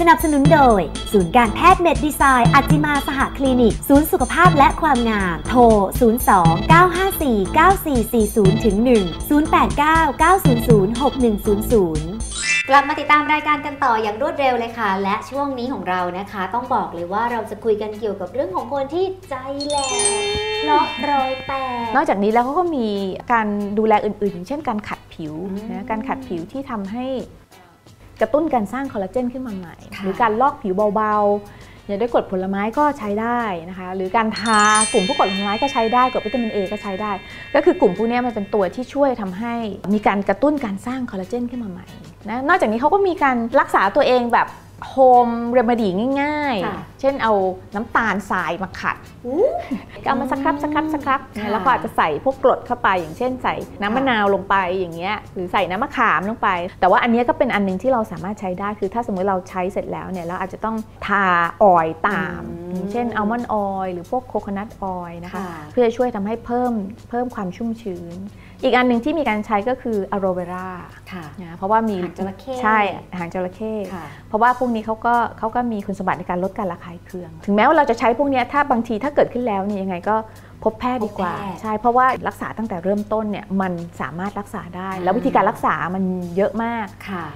สนับสนุนโดย ศูนย์การแพทย์เมดดีไซน์อัจจิมาสหคลินิก ศูนย์สุขภาพและความงาม โทร 02 954 9440ถึง1 089 900 6100 กลับมาติดตามรายการกันต่ออย่างรวดเร็วเลยค่ะ และช่วงนี้ของเรานะคะ ต้องบอกเลยว่าเราจะคุยกันเกี่ยวกับเรื่องของคนที่ใจแหลกเพราะรอยแตกนอกจากนี้แล้วเขาก็มีการดูแลอื่นๆ อย่างเช่นการขัดผิวอืมนะการขัดผิวที่ทำให้ กระตุ้นการสร้างคอลลาเจนขึ้นมาใหม่ค่ะหรือการลอกผิวเบาๆ อย่างด้วยกรดผลไม้ก็ใช้ได้นะคะ หรือการทากลุ่มพวกกรดผลไม้ก็ใช้ได้กรดวิตามิน A ก็ใช้ได้ ก็คือกลุ่มพวกเนี้ยมันเป็นตัวที่ช่วยทำให้มีการกระตุ้นการสร้างคอลลาเจนขึ้นมาใหม่นะนอกจากนี้เขาก็มีการรักษาตัวเองแบบ home remedy ง่ายค่ะๆเช่นเอาน้ำตาลทรายมาขัดอู้ก็เอามา scrub scrub scrub ค่ะแล้วก็อาจจะใส่พวกกรดเข้าไป อย่างเช่นใส่น้ำมะนาวลงไปอย่างเงี้ยหรือใส่น้ำมะขามลงไป แต่ว่าอันเนี้ยก็เป็นอันหนึ่งที่เราสามารถใช้ได้คือถ้าสมมติเราใช้เสร็จแล้วเนี่ยเราอาจจะต้องทา oil ตามอืมอย่างเช่น almond oil หรือพวก coconut oil นะคะค่ะเพื่อช่วยทำให้เพิ่มเพิ่มความชุ่มชื้นอีกอันหนึ่งที่มีการใช้ก็คืออะโรเวราค่ะนะเพราะว่ามีหางจระเข้ใช่หางจระเข้ค่ะเพราะว่าพวกนี้เขาก็เขาก็มีคุณสมบัติในการลดการระคายเคือง ถึงแม้ว่าเราจะใช้พวกเนี้ยถ้าบางทีถ้าเกิดขึ้นแล้วเนี่ยยังไงก็พบแพทย์ดีกว่าพบแพทย์ใช่เพราะว่ารักษาตั้งแต่เริ่มต้นเนี่ยมันสามารถรักษาได้อ่าแล้ววิธีการรักษามันเยอะมากค่ะ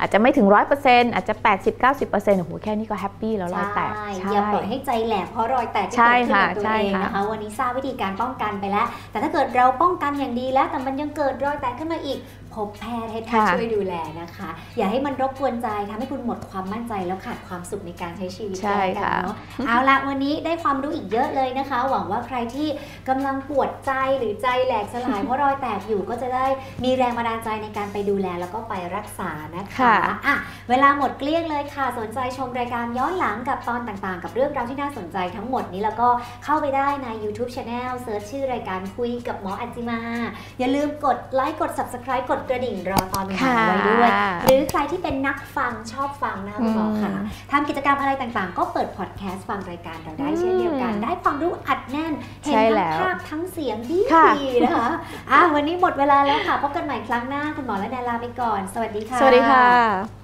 อาจจะไม่ถึง 100%อาจจะ 80-90%โอ้โหแค่นี้ก็แฮปปี้แล้วรอยแตกใช่อย่าปล่อยให้ใจแหลกเพราะรอยแตกที่ใช่เกิดขึ้นค่ะกับตัวใช่เองค่ะนะคะวันนี้ทราบวิธีการป้องกันไปแล้ว แต่ถ้าเกิดเราป้องกันอย่างดีแล้วแต่มันยังเกิดรอยแตกขึ้นมาอีกพบแพทย์ให้แพทย์ค่ะช่วยดูแลนะคะ อย่าให้มันรบกวนใจทำให้คุณหมดความมั่นใจแล้วขาดความสุขในการใช้ชีวิตใช่กันค่ะเนาะเอาละวันนี้ได้ความรู้อีกเยอะเลยนะคะ หวังว่าใครที่กำลังปวดใจหรือใจแหลกสลายเพราะรอยแตกอยู่ก็จะได้มีแรงบันดาลใจในการไปดูแลแล้วก็ไปรักษานะคะค่ะอะเวลาหมดเกลี้ยงเลยค่ะ สนใจชมรายการย้อนหลังกับตอนต่างๆ กับเรื่องราวที่น่าสนใจทั้งหมดนี้แล้วก็เข้าไปได้ใน YouTube Channel เซิร์ชชื่อรายการคุยกับหมออัจจิมา อย่าลืมกดไลค์กด Subscribe กดกระดิ่งรอตอนใหม่ๆไว้ด้วย หรือใครที่เป็นนักฟังชอบฟังนะคะคุณหมอค่ะทำกิจกรรมอะไรต่างๆ ก็เปิดพอดแคสต์ฟังรายการเราได้อืมเช่นเดียวกัน ได้ความรู้อัดแน่นเห็นใช่ทั้แล้งวภาพทั้งเสียงดีค่ะๆนะคะอะวันนี้หมดเวลาแล้วค่ะพบกันใหม่ครั้งหน้าคุณหมอและดาลาไปก่อน สวัสดีค่ะ สวัสดีค่ะ